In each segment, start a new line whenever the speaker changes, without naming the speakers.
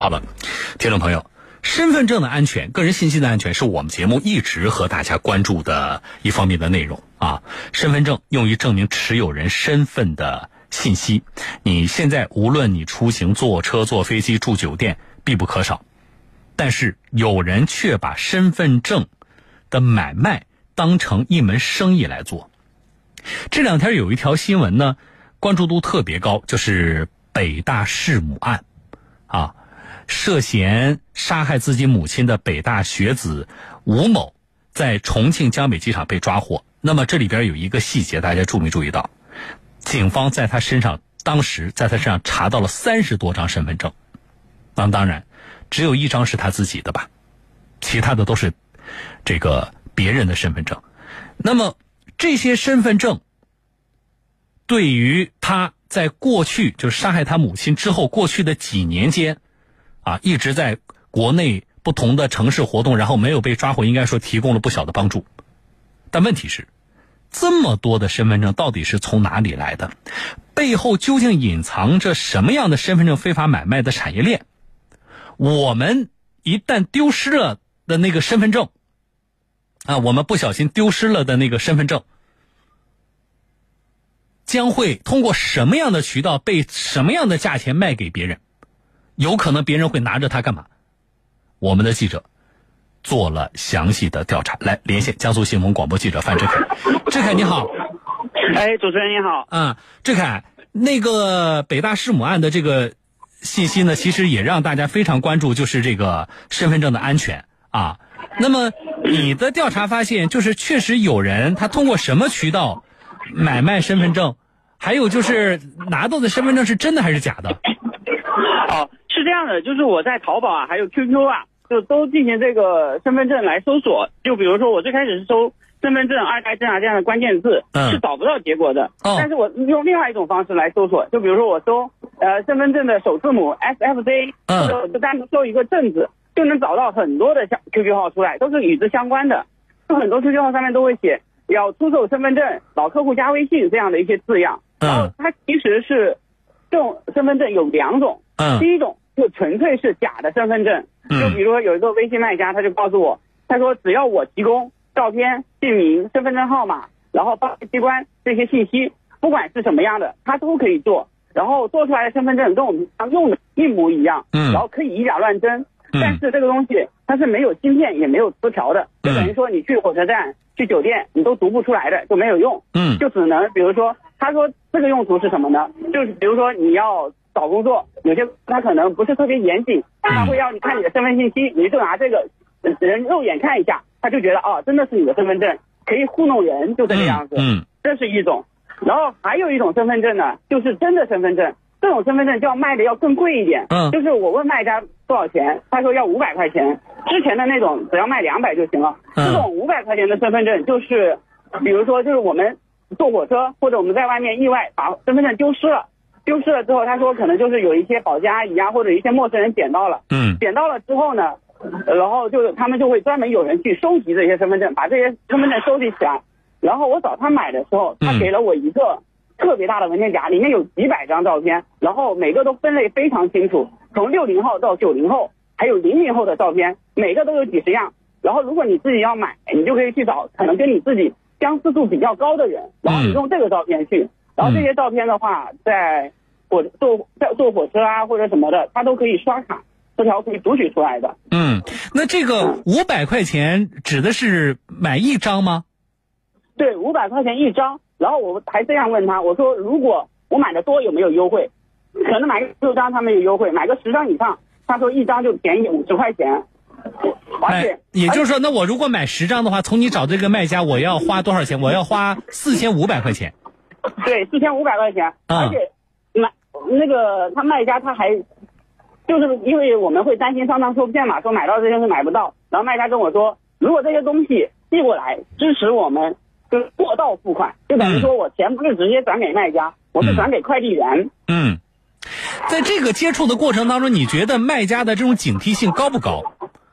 好了，听众朋友，身份证的安全、个人信息的安全是我们节目一直和大家关注的一方面的内容啊。身份证用于证明持有人身份的信息，你现在无论你出行、坐车、坐飞机、住酒店，必不可少。但是有人却把身份证的买卖当成一门生意来做。这两天有一条新闻呢，关注度特别高，就是北大弑母案啊。涉嫌杀害自己母亲的北大学子吴某，在重庆江北机场被抓获。那么这里边有一个细节，大家注没注意到？警方在他身上，当时在他身上查到了三十多张身份证。那当然，只有一张是他自己的吧，其他的都是这个别人的身份证。那么这些身份证，对于他在过去就是杀害他母亲之后过去的几年间。啊，一直在国内不同的城市活动，然后没有被抓获，应该说提供了不小的帮助。但问题是，这么多的身份证到底是从哪里来的？背后究竟隐藏着什么样的身份证非法买卖的产业链？我们一旦丢失了的那个身份证，啊，我们不小心丢失了的那个身份证，将会通过什么样的渠道被什么样的价钱卖给别人？有可能别人会拿着它干嘛？我们的记者做了详细的调查，来连线江苏新闻广播记者范志凯。志凯你好，
哎，主持人你好。
嗯，志凯，那个北大弑母案的这个信息呢，其实也让大家非常关注，就是这个身份证的安全啊。那么你的调查发现，就是确实有人他通过什么渠道买卖身份证，还有就是拿到的身份证是真的还是假的？
哦。是这样的，就是我在淘宝啊，还有 QQ 啊，就都进行这个身份证来搜索。就比如说，我最开始是搜身份证、二代证啊这样的关键字，是找不到结果的。但是我用另外一种方式来搜索，就比如说我搜呃身份证的首字母 SFJ，或者我就单独搜一个证字，就能找到很多的像 QQ 号出来，都是与之相关的。就很多 QQ 号上面都会写要出售身份证，老客户加微信这样的一些字样。然后它其实是这种身份证有两种，第一种。就纯粹是假的身份证，就比如说有一个微信卖家，他就告诉我，他说只要我提供照片、姓名、身份证号码，然后报机关这些信息，不管是什么样的，他都可以做，然后做出来的身份证跟我们平常用的一模一样，然后可以以假乱真，但是这个东西它是没有芯片也没有磁条的，就等于说你去火车站、去酒店你都读不出来的，就没有用，就只能比如说他说这个用途是什么呢？就是比如说你要。找工作有些他可能不是特别严谨，他会要你看你的身份信息，你就拿这个人肉眼看一下，他就觉得哦，真的是你的身份证，可以糊弄人，就这个样子。嗯，这是一种。然后还有一种身份证呢，就是真的身份证，这种身份证就要卖的要更贵一点。嗯，就是我问卖家多少钱，他说要五百块钱，之前的那种只要卖两百就行了。这种五百块钱的身份证，就是比如说就是我们坐火车或者我们在外面意外把身份证丢失了。丢失了之后，他说可能就是有一些保洁阿姨啊，或者一些陌生人捡到了。嗯，捡到了之后呢，然后就他们就会专门有人去收集这些身份证，把这些身份证收集起来。然后我找他买的时候，他给了我一个特别大的文件夹，里面有几百张照片，然后每个都分类非常清楚，从六零后到九零后，还有零零后的照片，每个都有几十样。然后如果你自己要买，你就可以去找可能跟你自己相似度比较高的人，然后你用这个照片去，然后这些照片的话在。火坐在坐火车啊或者什么的，他都可以刷卡，这条可以读取出来的。
嗯，那这个五百块钱指的是买一张吗？
对，五百块钱一张。然后我还这样问他，我说如果我买的多有没有优惠？可能买个六张他没有优惠，买个十张以上，他说一张就便宜五十块钱。而且
也就是说，那我如果买十张的话，从你找这个卖家，我要花多少钱？我要花四千五百块钱。
对，四千五百块钱，而且。那个他卖家他还，就是因为我们会担心上当受骗嘛，说买到这些是买不到。然后卖家跟我说，如果这些东西寄过来，支持我们就是过道付款，就等于说我钱不是直接转给卖家，我是转给快递员。
嗯，在这个接触的过程当中，你觉得卖家的这种警惕性高不高？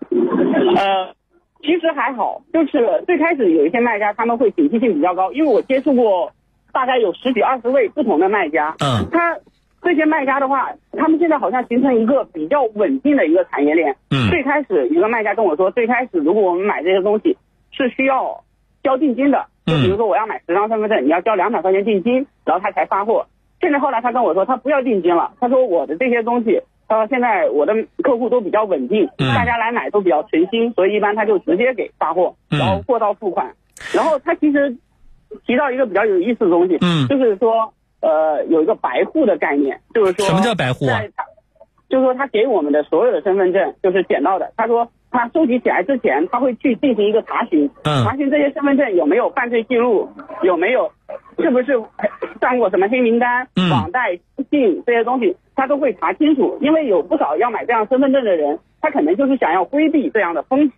呃，其实还好，就是最开始有一些卖家他们会警惕性比较高，因为我接触过大概有十几二十位不同的卖家。嗯，他。这些卖家的话，他们现在好像形成一个比较稳定的一个产业链。
嗯。
最开始一个卖家跟我说，最开始如果我们买这些东西是需要交定金的，就比如说我要买十张身份证，你要交两百块钱定金，然后他才发货。现在后来他跟我说，他不要定金了，他说我的这些东西，他说现在我的客户都比较稳定，大家来买都比较诚心，所以一般他就直接给发货，然后货到付款。然后他其实提到一个比较有意思的东西，
嗯，
就是说。呃，有一个白户的概念，就是说
什么叫白户啊？
就是说他给我们的所有的身份证，就是捡到的。他说他收集起来之前，他会去进行一个查询，查询这些身份证有没有犯罪记录，有没有是不是上过什么黑名单、网贷、信这些东西，他都会查清楚。因为有不少要买这样身份证的人，他可能就是想要规避这样的风险，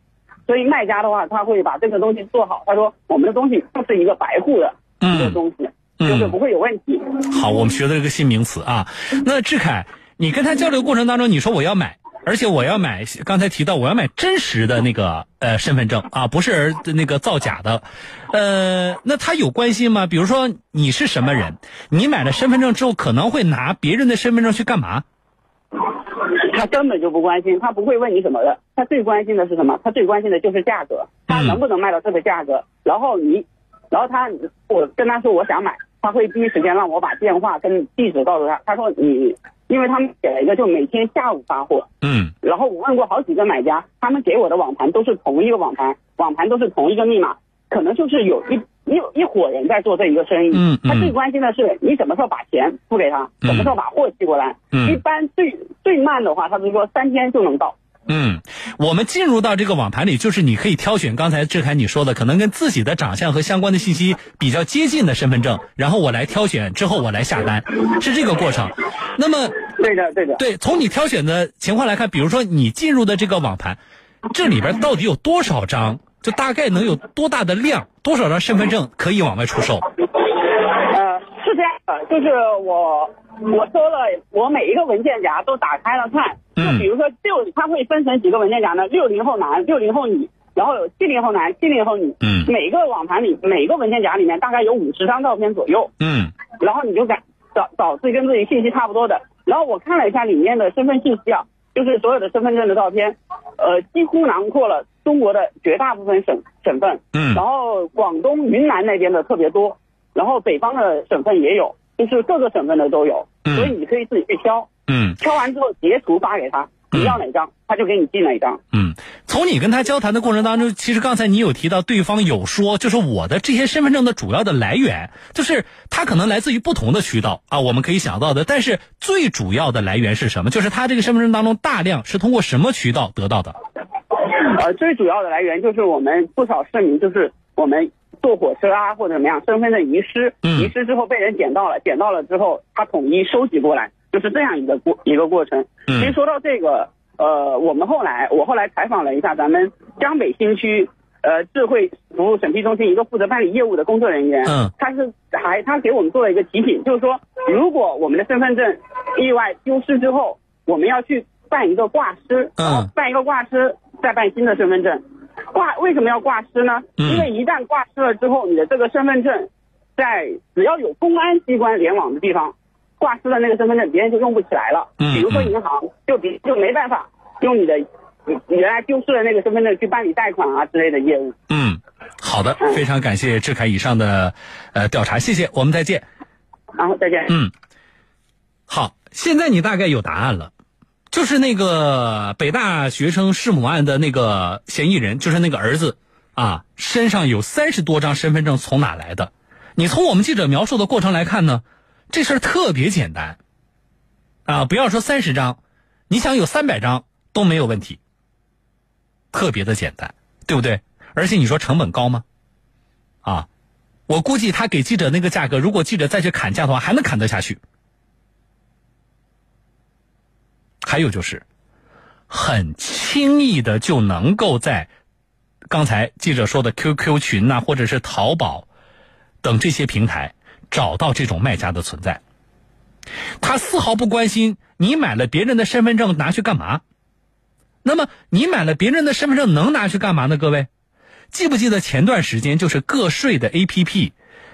所以卖家的话，他会把这个东西做好。他说我们的东西就是一个白户的一个东西。就是不会有问题。
好，我们学的这个新名词啊。那志凯，你跟他交流过程当中，你说我要买，而且我要买，刚才提到我要买真实的那个呃身份证啊，不是那个造假的。呃，那他有关心吗？比如说你是什么人？你买了身份证之后，可能会拿别人的身份证去干嘛？
他根本就不关心，他不会问你什么的。他最关心的是什么？他最关心的就是价格，他能不能卖到这个价格？然后你，然后他，我跟他说我想买。他会第一时间让我把电话跟地址告诉他。他说你，因为他们给了一个就每天下午发货。
嗯。
然后我问过好几个买家，他们给我的网盘都是同一个网盘，网盘都是同一个密码，可能就是有一一一伙人在做这一个生意。
嗯
他最关心的是你什么时候把钱付给他，什么时候把货寄过来。
嗯。
一般最最慢的话，他是说三天就能到。
嗯，我们进入到这个网盘里，就是你可以挑选刚才志凯你说的，可能跟自己的长相和相关的信息比较接近的身份证，然后我来挑选，之后我来下单，是这个过程。那么，
对的，对的，
对，从你挑选的情况来看，比如说你进入的这个网盘，这里边到底有多少张？就大概能有多大的量？多少张身份证可以往外出售？
呃，是这样的，就是我。我搜了，我每一个文件夹都打开了看，就比如说六，它会分成几个文件夹呢？六零后男，六零后女，然后有七零后男，七零后女。
嗯。
每个网盘里，每个文件夹里面大概有五十张照片左右。
嗯。
然后你就敢找找自己跟自己信息差不多的。然后我看了一下里面的身份信息啊，就是所有的身份证的照片，呃，几乎囊括了中国的绝大部分省省份。
嗯。
然后广东、云南那边的特别多，然后北方的省份也有。就是各个省份的都有，所以你可以自己去挑。
嗯，
挑完之后截图发给他，你要哪张，他就给你寄哪张。
嗯，从你跟他交谈的过程当中，其实刚才你有提到，对方有说，就是我的这些身份证的主要的来源，就是他可能来自于不同的渠道啊，我们可以想到的。但是最主要的来源是什么？就是他这个身份证当中大量是通过什么渠道得到的？
呃，最主要的来源就是我们不少市民，就是我们。坐火车啊，或者怎么样，身份证遗失，遗失之后被人捡到了，捡到了之后他统一收集过来，就是这样一个过一个过程。其实说到这个，呃，我们后来我后来采访了一下咱们江北新区呃智慧服务审批中心一个负责办理业务的工作人员，
嗯，
他是还他给我们做了一个提醒，就是说如果我们的身份证意外丢失之后，我们要去办一个挂失，
嗯，
办一个挂失，再办新的身份证。挂为什么要挂失呢？因为一旦挂失了之后，你的这个身份证，在只要有公安机关联网的地方，挂失的那个身份证别人就用不起来了。
嗯，
比如说银行就比就没办法用你的原来丢失的那个身份证去办理贷款啊之类的业务。
嗯，好的，非常感谢志凯以上的呃调查，谢谢，我们再见。
然后再见。
嗯，好，现在你大概有答案了。就是那个北大学生弑母案的那个嫌疑人，就是那个儿子，啊，身上有三十多张身份证，从哪来的？你从我们记者描述的过程来看呢，这事儿特别简单，啊，不要说三十张，你想有三百张都没有问题，特别的简单，对不对？而且你说成本高吗？啊，我估计他给记者那个价格，如果记者再去砍价的话，还能砍得下去。还有就是，很轻易的就能够在刚才记者说的 QQ 群呐，或者是淘宝等这些平台找到这种卖家的存在。他丝毫不关心你买了别人的身份证拿去干嘛。那么你买了别人的身份证能拿去干嘛呢？各位，记不记得前段时间就是个税的 APP，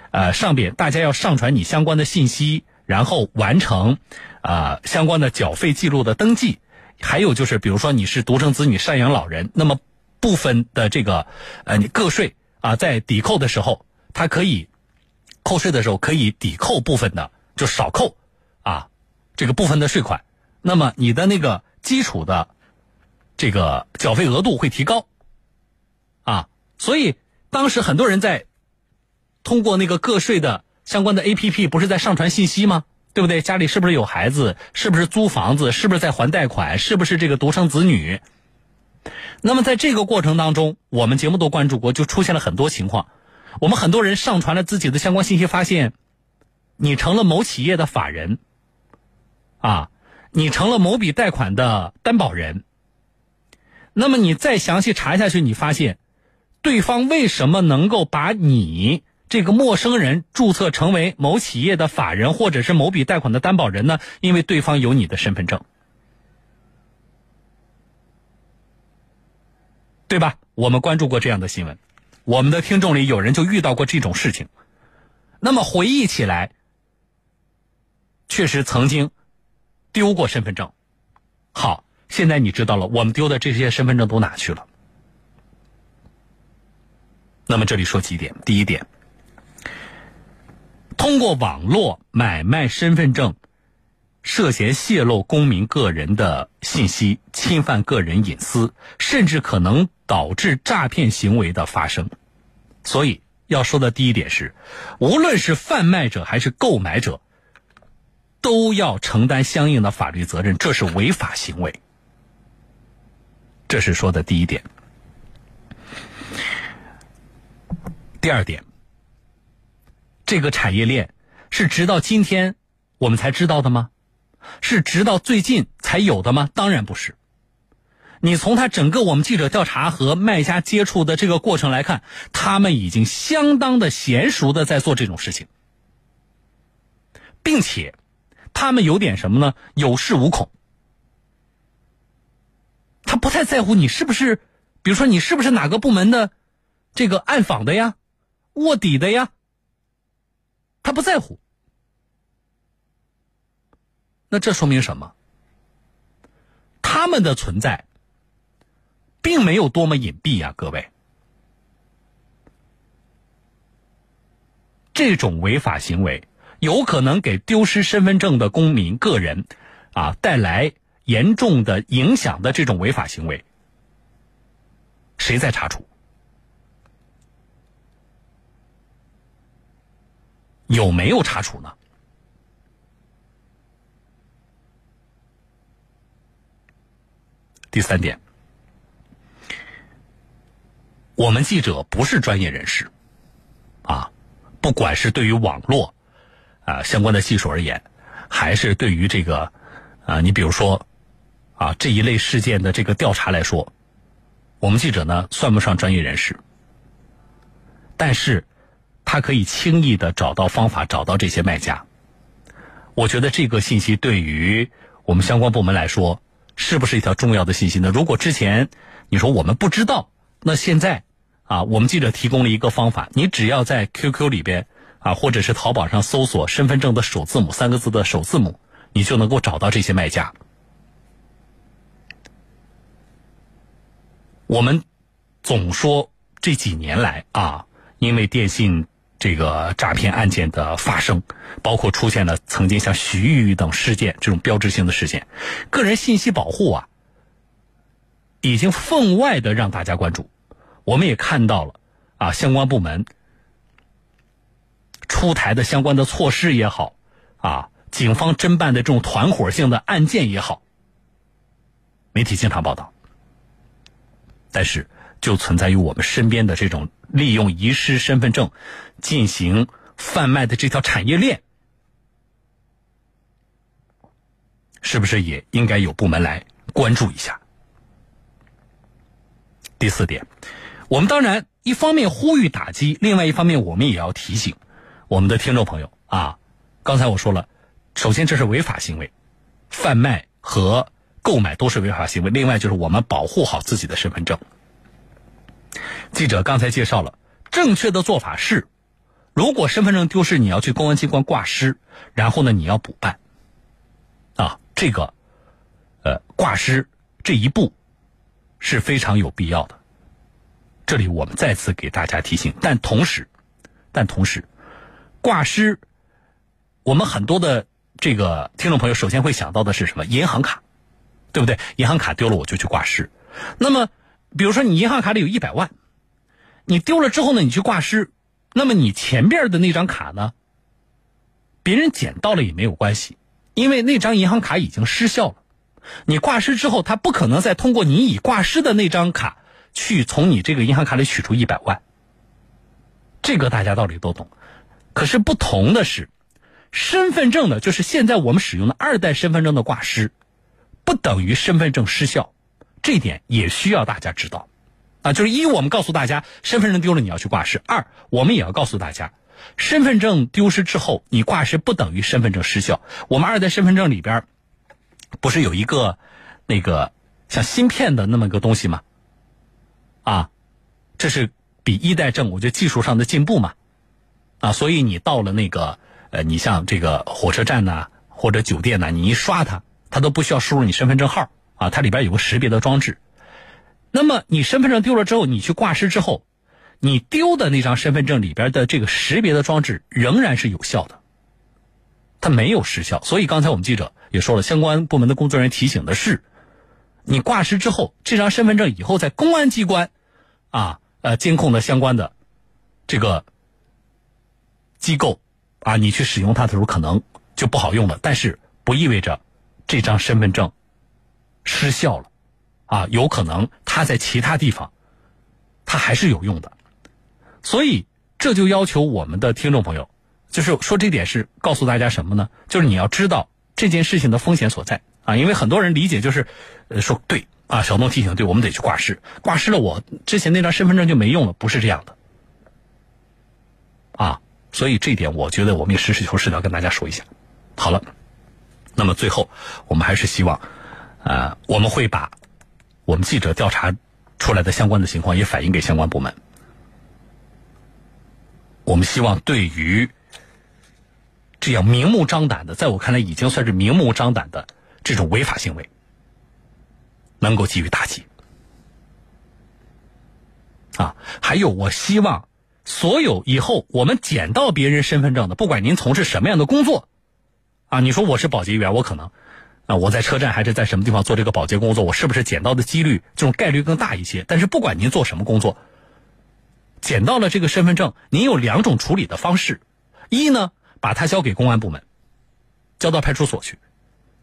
呃，上边大家要上传你相关的信息，然后完成。啊相关的缴费记录的登记，还有就是比如说你是独生子女、赡养老人，那么部分的这个呃你个税啊在抵扣的时候，它可以扣税的时候可以抵扣部分的，就少扣啊这个部分的税款，那么你的那个基础的这个缴费额度会提高啊，所以当时很多人在通过那个个税的。相关的 A P P 不是在上传信息吗？对不对？家里是不是有孩子？是不是租房子？是不是在还贷款？是不是这个独生子女？那么在这个过程当中，我们节目都关注过，就出现了很多情况。我们很多人上传了自己的相关信息，发现你成了某企业的法人，啊，你成了某笔贷款的担保人。那么你再详细查下去，你发现对方为什么能够把你？这个陌生人注册成为某企业的法人，或者是某笔贷款的担保人呢？因为对方有你的身份证，对吧？我们关注过这样的新闻，我们的听众里有人就遇到过这种事情。那么回忆起来，确实曾经丢过身份证。好，现在你知道了，我们丢的这些身份证都哪去了？那么这里说几点，第一点。通过网络买卖身份证，涉嫌泄露公民个人的信息，侵犯个人隐私，甚至可能导致诈骗行为的发生。所以要说的第一点是，无论是贩卖者还是购买者，都要承担相应的法律责任，这是违法行为。这是说的第一点。第二点。这个产业链是直到今天我们才知道的吗？是直到最近才有的吗？当然不是。你从他整个我们记者调查和卖家接触的这个过程来看，他们已经相当的娴熟的在做这种事情，并且他们有点什么呢？有恃无恐。他不太在乎你是不是，比如说你是不是哪个部门的这个暗访的呀、卧底的呀。他不在乎，那这说明什么？他们的存在并没有多么隐蔽呀，各位。这种违法行为有可能给丢失身份证的公民个人啊带来严重的影响的这种违法行为，谁在查处？有没有查处呢？第三点，我们记者不是专业人士，啊，不管是对于网络啊相关的技术而言，还是对于这个啊，你比如说啊这一类事件的这个调查来说，我们记者呢算不上专业人士，但是。他可以轻易的找到方法，找到这些卖家。我觉得这个信息对于我们相关部门来说，是不是一条重要的信息呢？如果之前你说我们不知道，那现在啊，我们记者提供了一个方法，你只要在 QQ 里边啊，或者是淘宝上搜索“身份证”的首字母三个字的首字母，你就能够找到这些卖家。我们总说这几年来啊，因为电信。这个诈骗案件的发生，包括出现了曾经像徐玉玉等事件这种标志性的事件，个人信息保护啊，已经分外的让大家关注。我们也看到了啊，相关部门出台的相关的措施也好，啊，警方侦办的这种团伙性的案件也好，媒体经常报道，但是就存在于我们身边的这种。利用遗失身份证进行贩卖的这条产业链，是不是也应该有部门来关注一下？第四点，我们当然一方面呼吁打击，另外一方面我们也要提醒我们的听众朋友啊。刚才我说了，首先这是违法行为，贩卖和购买都是违法行为。另外就是我们保护好自己的身份证。记者刚才介绍了，正确的做法是，如果身份证丢失，你要去公安机关挂失，然后呢，你要补办，啊。这个呃挂失这一步是非常有必要的。这里我们再次给大家提醒，但同时，但同时，挂失，我们很多的这个听众朋友首先会想到的是什么？银行卡，对不对？银行卡丢了我就去挂失。那么，比如说你银行卡里有一百万，你丢了之后呢，你去挂失，那么你前边的那张卡呢，别人捡到了也没有关系，因为那张银行卡已经失效了。你挂失之后，他不可能再通过你已挂失的那张卡。去从你这个银行卡里取出一百万，这个大家道理都懂。可是不同的是，身份证的，就是现在我们使用的二代身份证的挂失，不等于身份证失效，这点也需要大家知道。啊，就是一，我们告诉大家身份证丢了你要去挂失；二，我们也要告诉大家，身份证丢失之后你挂失不等于身份证失效。我们二代身份证里边，不是有一个那个像芯片的那么个东西吗？啊，这是比一代证，我觉得技术上的进步嘛，啊，所以你到了那个呃，你像这个火车站呐，或者酒店呐，你一刷它，它都不需要输入你身份证号啊，它里边有个识别的装置。那么你身份证丢了之后，你去挂失之后，你丢的那张身份证里边的这个识别的装置仍然是有效的，它没有失效。所以刚才我们记者也说了，相关部门的工作人员提醒的是。你挂失之后，这张身份证以后在公安机关，啊，呃，监控的相关的这个机构，啊，你去使用它的时候可能就不好用了。但是不意味着这张身份证失效了，啊，有可能它在其他地方它还是有用的。所以这就要求我们的听众朋友，就是说这点是告诉大家什么呢？就是你要知道这件事情的风险所在。啊，因为很多人理解就是，说对啊，小东提醒对，我们得去挂失，挂失了我之前那张身份证就没用了，不是这样的，啊，所以这点我觉得我们也实事求是的要跟大家说一下。好了，那么最后我们还是希望，呃，我们会把我们记者调查出来的相关的情况也反映给相关部门。我们希望对于这样明目张胆的，在我看来已经算是明目张胆的。这种违法行为能够给予打击啊！还有，我希望所有以后我们捡到别人身份证的，不管您从事什么样的工作啊，你说我是保洁员，我可能啊我在车站还是在什么地方做这个保洁工作，我是不是捡到的几率这种概率更大一些？但是不管您做什么工作，捡到了这个身份证，您有两种处理的方式：一呢，把它交给公安部门，交到派出所去。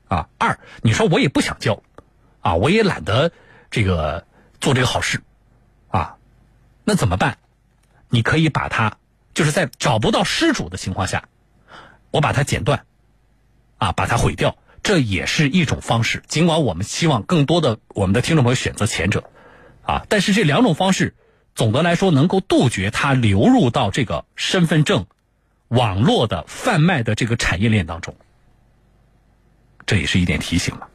啊，二，你说我也不想交，啊，我也懒得这个做这个好事，啊，那怎么办？你可以把它，就是在找不到失主的情况下，我把它剪断，啊，把它毁掉，这也是一种方式。尽管我们希望更多的我们的听众朋友选择前者，啊，但是这两种方式，总的来说能够杜绝它流入到这个身份证网络的贩卖的这个产业链当中。这也是一点提醒了。